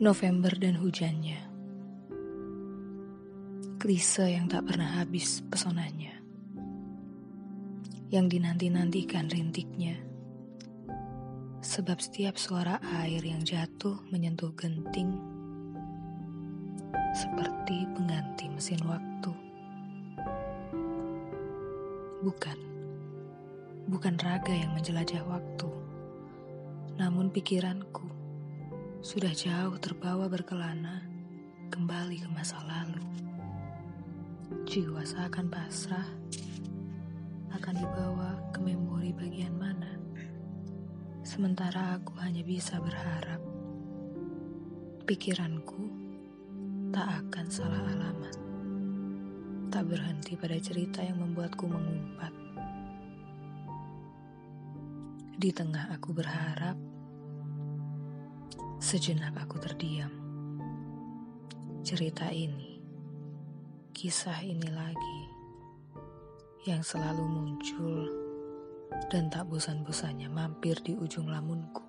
November dan hujannya. Klise yang tak pernah habis pesonanya. Yang dinanti-nantikan rintiknya. Sebab setiap suara air yang jatuh menyentuh genting seperti pengganti mesin waktu. Bukan. Bukan raga yang menjelajah waktu. Namun pikiranku sudah jauh terbawa berkelana kembali ke masa lalu. Jiwa seakan pasrah akan dibawa ke memori bagian mana. Sementara aku hanya bisa berharap pikiranku tak akan salah alamat. Tak berhenti pada cerita yang membuatku mengumpat. Di tengah aku berharap, sejenak aku terdiam. Cerita ini, kisah ini lagi, yang selalu muncul dan tak bosan-bosannya mampir di ujung lamunku.